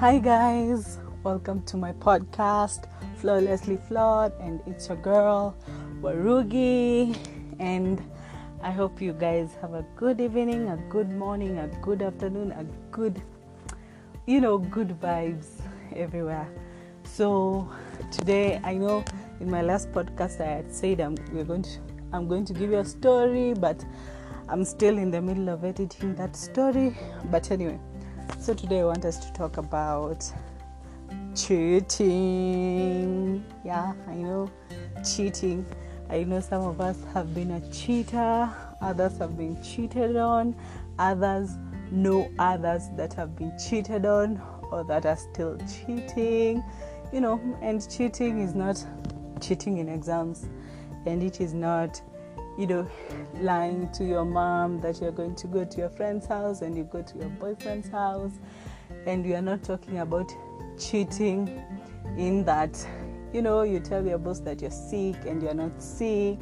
Hi, guys, welcome to my podcast, Flawlessly Flawed, and it's your girl, Warugi. And I hope you guys have a good evening, a good morning, a good afternoon, a good, you know, good vibes everywhere. So, today I know in my last podcast I had said I'm we're going to I'm going to give you a story, but I'm still in the middle of editing that story. But anyway, so today I want us to talk about cheating. Yeah, I know cheating. I know some of us have been a cheater, others have been cheated on, others know others that have been cheated on or that are still cheating. You know, and cheating is not cheating in exams, and it is not you know, lying to your mom that you're going to go to your friend's house and you go to your boyfriend's house. And we are not talking about cheating in that, you know, you tell your boss that you're sick and you're not sick.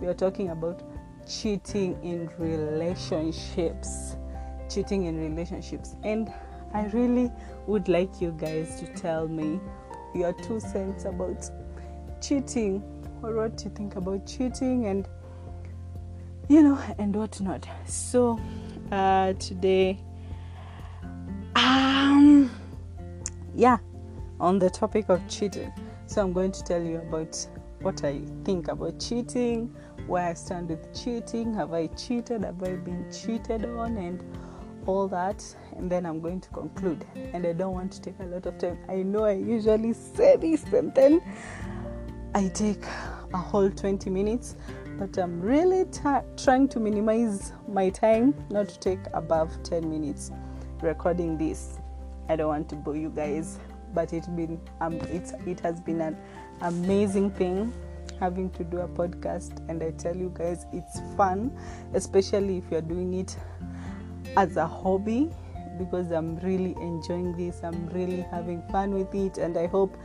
We are talking about cheating in relationships. Cheating in relationships. And I really would like you guys to tell me your two cents about cheating or what you think about cheating and you know, and whatnot. So uh, today, um, yeah, on the topic of cheating. So I'm going to tell you about what I think about cheating, where I stand with cheating, have I cheated, have I been cheated on, and all that. And then I'm going to conclude. And I don't want to take a lot of time. I know I usually say this and then I take a whole 20 minutes but I'm really t- trying to minimize my time, not to take above 10 minutes recording this. I don't want to bore you guys, but it's been um, it's it has been an amazing thing having to do a podcast, and I tell you guys, it's fun, especially if you're doing it as a hobby because I'm really enjoying this. I'm really having fun with it, and I hope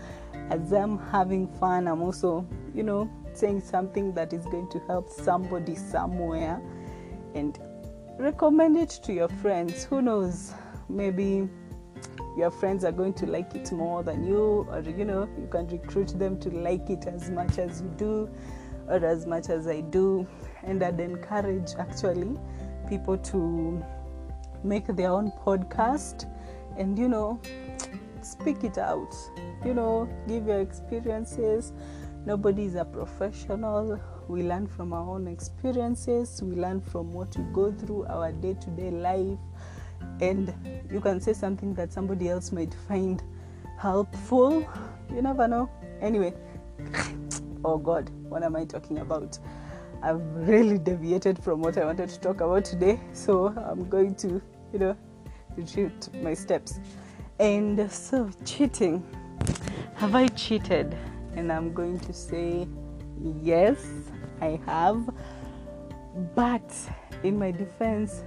as I'm having fun, I'm also, you know, saying something that is going to help somebody somewhere and recommend it to your friends. Who knows? Maybe your friends are going to like it more than you, or you know, you can recruit them to like it as much as you do, or as much as I do, and I'd encourage actually people to make their own podcast and you know, speak it out, you know, give your experiences Nobody is a professional. We learn from our own experiences, we learn from what we go through, our day to day life, and you can say something that somebody else might find helpful. You never know. Anyway, oh God, what am I talking about? I've really deviated from what I wanted to talk about today, so I'm going to, you know, retreat my steps. And so, cheating. Have I cheated? And I'm going to say yes, I have. But in my defense,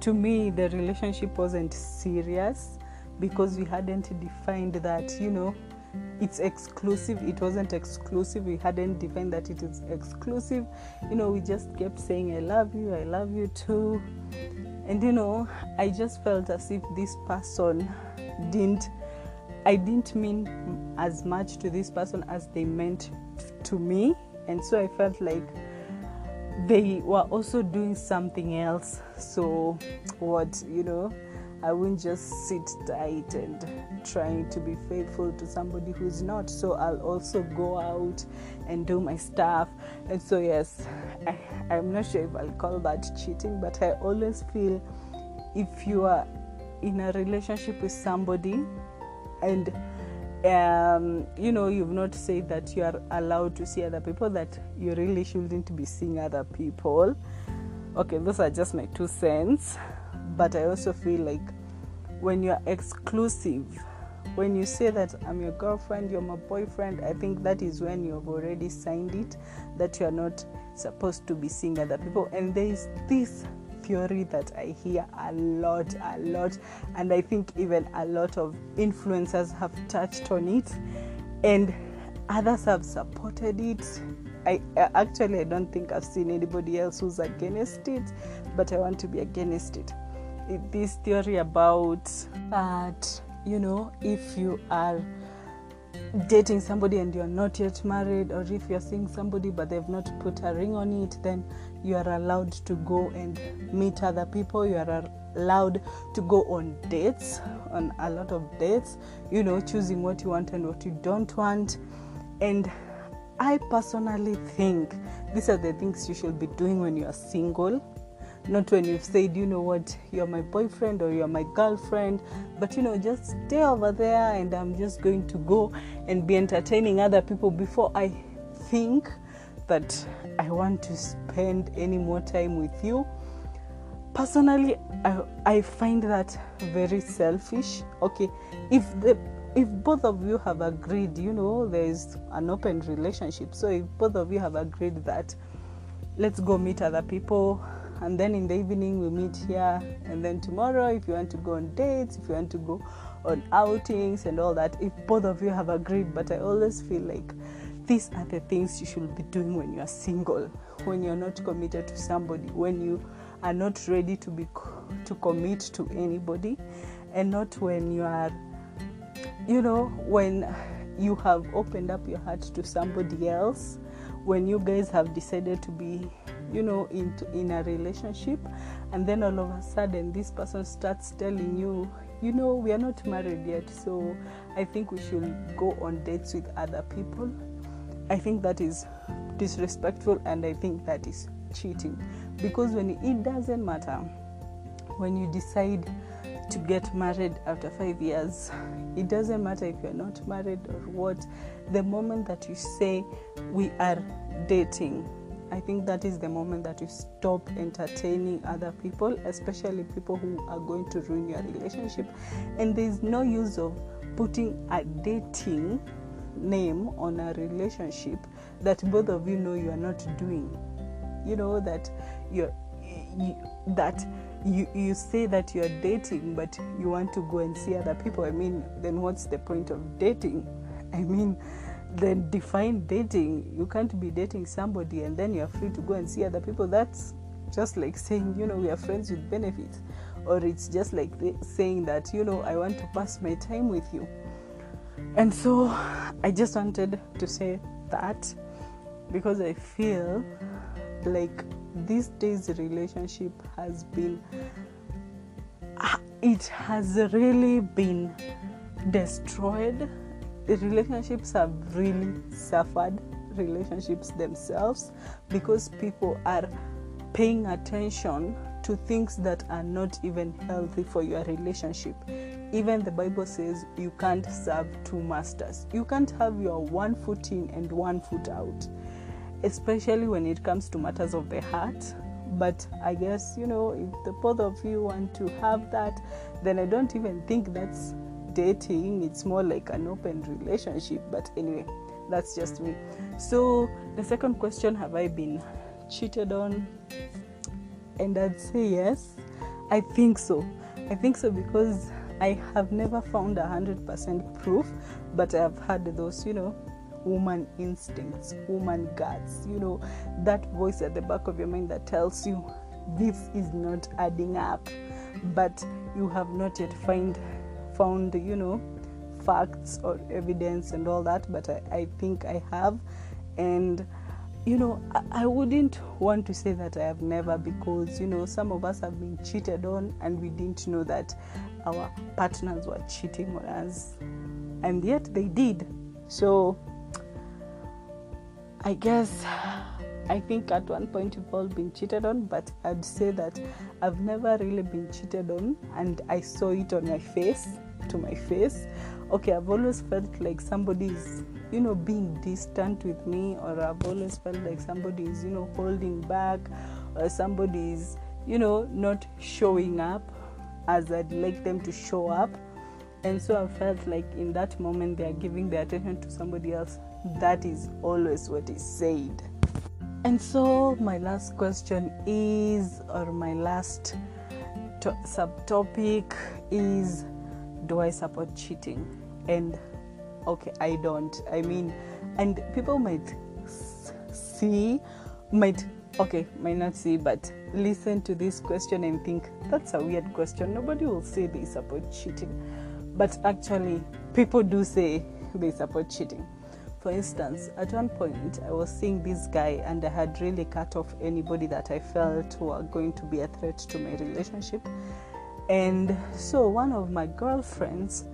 to me, the relationship wasn't serious because we hadn't defined that, you know, it's exclusive. It wasn't exclusive. We hadn't defined that it is exclusive. You know, we just kept saying, I love you, I love you too. And, you know, I just felt as if this person didn't I didn't mean as much to this person as they meant to me, and so I felt like they were also doing something else. So, what you know, I wouldn't just sit tight and trying to be faithful to somebody who's not. So, I'll also go out and do my stuff. And so, yes, I, I'm not sure if I'll call that cheating, but I always feel if you are in a relationship with somebody and um, you know you've not said that you are allowed to see other people that you really shouldn't be seeing other people. Okay those are just my two cents. But i also feel like when you're exclusive when you say that i'm your girlfriend you're my boyfriend i think that is when you have already signed it that you're not supposed to be seeing other people. And there is this theory that I hear a lot, a lot, and I think even a lot of influencers have touched on it, and others have supported it. I actually I don't think I've seen anybody else who's against it, but I want to be against it. This theory about that you know if you are dating somebody and you're not yet married or if you're seeing somebody but they've not put a ring on it then you are allowed to go and meet other people you are allowed to go on dates on a lot of dates you know choosing what you want and what you don't want. And i personally think these are the things you should be doing when you are single. Not when you've said you know what? You're my boyfriend or you're my girlfriend but you know just stay over there and i'm just going to go and be entertaining other people before i think that i want to spend any more time with you. Personally i, I find that very selfish. Okay if the if both of you have agreed you know there is an open relationship. So if both of you have agreed that let's go meet other people and then in the evening we meet here and then tomorrow if you want to go on dates if you want to go on outings and all that if both of you have agreed. But i always feel like these are the things you should be doing when you are single when you're not committed to somebody when you are not ready to be to commit to anybody and not when you are you know when you have opened up your heart to somebody else when you guys have decided to be you know into in a relationship and then all of a sudden this person starts telling you you know we are not married yet so i think we should go on dates with other people i think that is disrespectful and i think that is cheating because when it doesn't matter when you decide to get married after five years it doesn't matter if you're not married or what the moment that you say we are dating I think that is the moment that you stop entertaining other people, especially people who are going to ruin your relationship. And there's no use of putting a dating name on a relationship that both of you know you are not doing. You know that you're you, that you you say that you're dating, but you want to go and see other people. I mean, then what's the point of dating? I mean then define dating. You can't be dating somebody and then you're free to go and see other people. That's just like saying, you know, we are friends with benefits. Or it's just like saying that, you know, I want to pass my time with you. And so I just wanted to say that because I feel like these days relationship has been it has really been destroyed the relationships have really suffered relationships themselves because people are paying attention to things that are not even healthy for your relationship. Even the Bible says you can't serve two masters. You can't have your one foot in and one foot out, especially when it comes to matters of the heart. But I guess, you know, if the both of you want to have that, then I don't even think that's dating, it's more like an open relationship. But anyway, that's just me. So, the second question have I been cheated on? And I'd say yes. I think so. I think so because I have never found a hundred percent proof, but I have had those, you know, woman instincts, woman guts, you know, that voice at the back of your mind that tells you this is not adding up, but you have not yet find found, you know, facts or evidence and all that, but I, I think I have. And, you know, I, I wouldn't want to say that I have never because, you know, some of us have been cheated on and we didn't know that our partners were cheating on us. And yet they did. So, I guess I think at one point we've all been cheated on, but I'd say that I've never really been cheated on, and I saw it on my face to my face. Okay, I've always felt like somebody is, you know, being distant with me, or I've always felt like somebody is, you know, holding back, or somebody is, you know, not showing up as I'd like them to show up. And so I felt like in that moment they are giving their attention to somebody else. That is always what is said. And so my last question is, or my last to- subtopic is do I support cheating? And okay, I don't. I mean, and people might see, might, okay, might not see, but listen to this question and think that's a weird question. Nobody will say they support cheating. but actually people do say they support cheating for instance at one point i was seeing this guy and i had really cut off anybody that i felt were going to be a threat to my relationship and so one of my girlfriends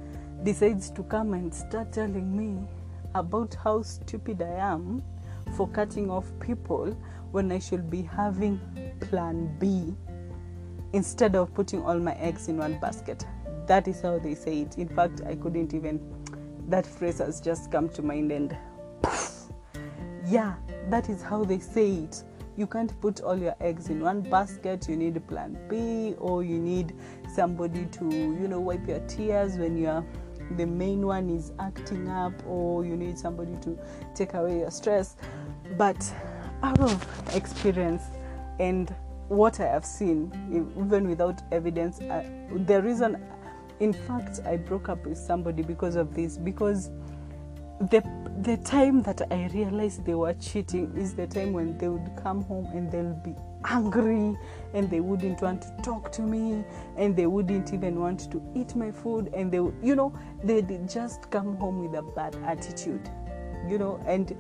decides to come and start telling me about how stupid i am for cutting off people when i should be having plan b instead of putting all my eggs in one basket. That is how they say it. In fact i couldn't even that phrase has just come to mind and poof, yeah that is how they say it. You can't put all your eggs in one basket. You need plan b or you need somebody to you know wipe your tears when you're the main one is acting up or you need somebody to take away your stress. But out of experience and what i have seen even without evidence the reason in fact i broke up with somebody because of this because the the time that i realized they were cheating is the time when they would come home and they'll be angry and they wouldn't want to talk to me and they wouldn't even want to eat my food and they you know they'd just come home with a bad attitude you know and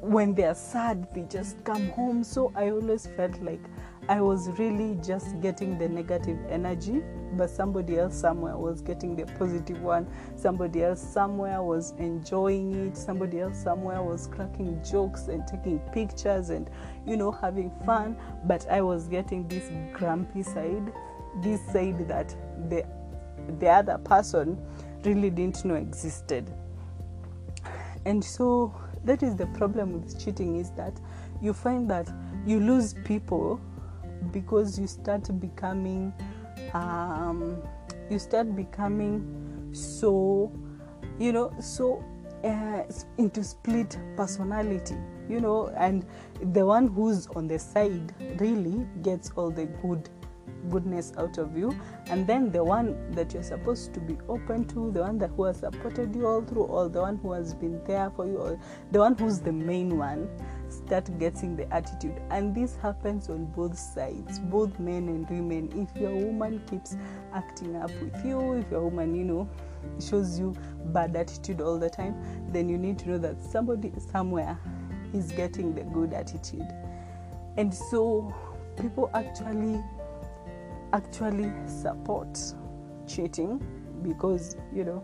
when they're sad they just come home. So i always felt like I was really just getting the negative energy, but somebody else somewhere was getting the positive one. Somebody else somewhere was enjoying it. Somebody else somewhere was cracking jokes and taking pictures and, you know, having fun. But I was getting this grumpy side, this side that the the other person really didn't know existed. And so that is the problem with cheating is that you find that you lose people because you start becoming um, you start becoming so you know so uh, into split personality you know and the one who's on the side really gets all the good goodness out of you. And then the one that you're supposed to be open to the one that who has supported you all through all the one who has been there for you or the one who's the main one start getting the attitude. And this happens on both sides both men and women. If your woman keeps acting up with you if your woman you know shows you bad attitude all the time then you need to know that somebody somewhere is getting the good attitude. And so people actually actually support cheating because you know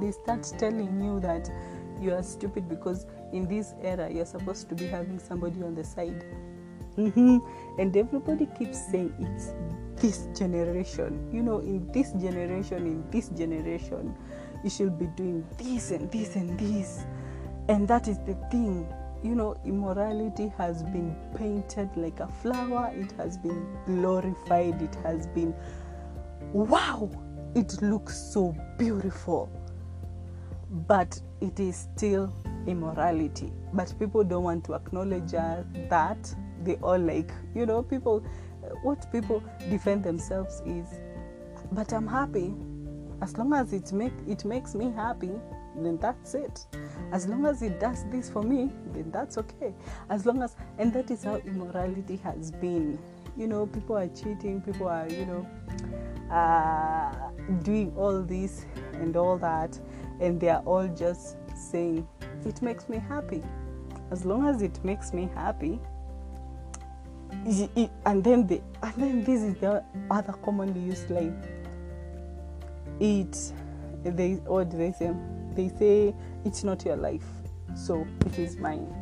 they start telling you that you are stupid because in this era you're supposed to be having somebody on the side. Mm-hmm. and everybody keeps saying it's this generation. You know in this generation in this generation you should be doing this and this and this. And that is the thing. You know immorality has been painted like a flower. It has been glorified. It has been wow it looks so beautiful but it is still immorality. But people don't want to acknowledge uh, that. They all like you know people what people defend themselves is but i'm happy. As long as it make it makes me happy then that's it. As long as it does this for me then that's okay. As long as and that is how immorality has been. You know people are cheating people are you know uh, doing all this and all that and they are all just saying it makes me happy. As long as it makes me happy and then the and then this is the other commonly used line. It they what do they say? They say it's not your life so it is mine.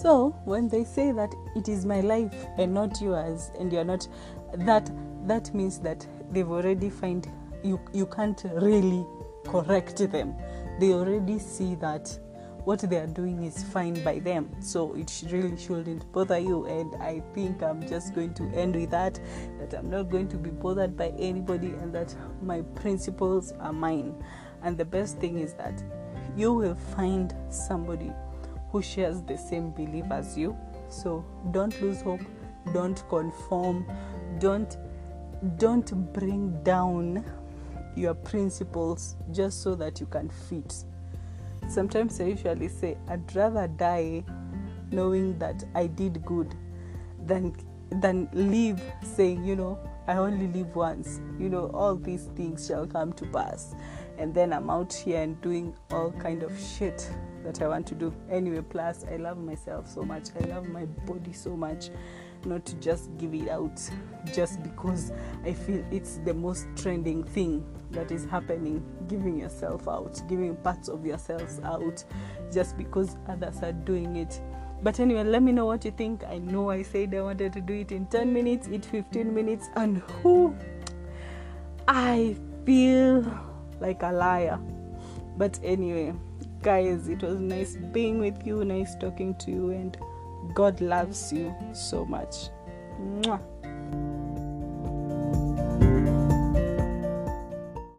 So when they say that it is my life and not yours and you're not that that means that they've already find you you can't really correct them. They already see that what they are doing is fine by them. So it really shouldn't bother you. And i think i'm just going to end with that that i'm not going to be bothered by anybody and that my principles are mine. And the best thing is that you will find somebody who shares the same belief as you. So don't lose hope. Don't conform. Don't don't bring down your principles just so that you can fit sometimes I usually say, I'd rather die knowing that I did good than than live saying, you know, I only live once. You know, all these things shall come to pass. And then I'm out here and doing all kind of shit that I want to do. Anyway, plus I love myself so much. I love my body so much. Not to just give it out just because I feel it's the most trending thing that is happening. Giving yourself out, giving parts of yourselves out just because others are doing it. But anyway, let me know what you think. I know I said I wanted to do it in 10 minutes, it 15 minutes, and who I feel like a liar. But anyway, guys, it was nice being with you, nice talking to you, and God loves you so much. Mwah.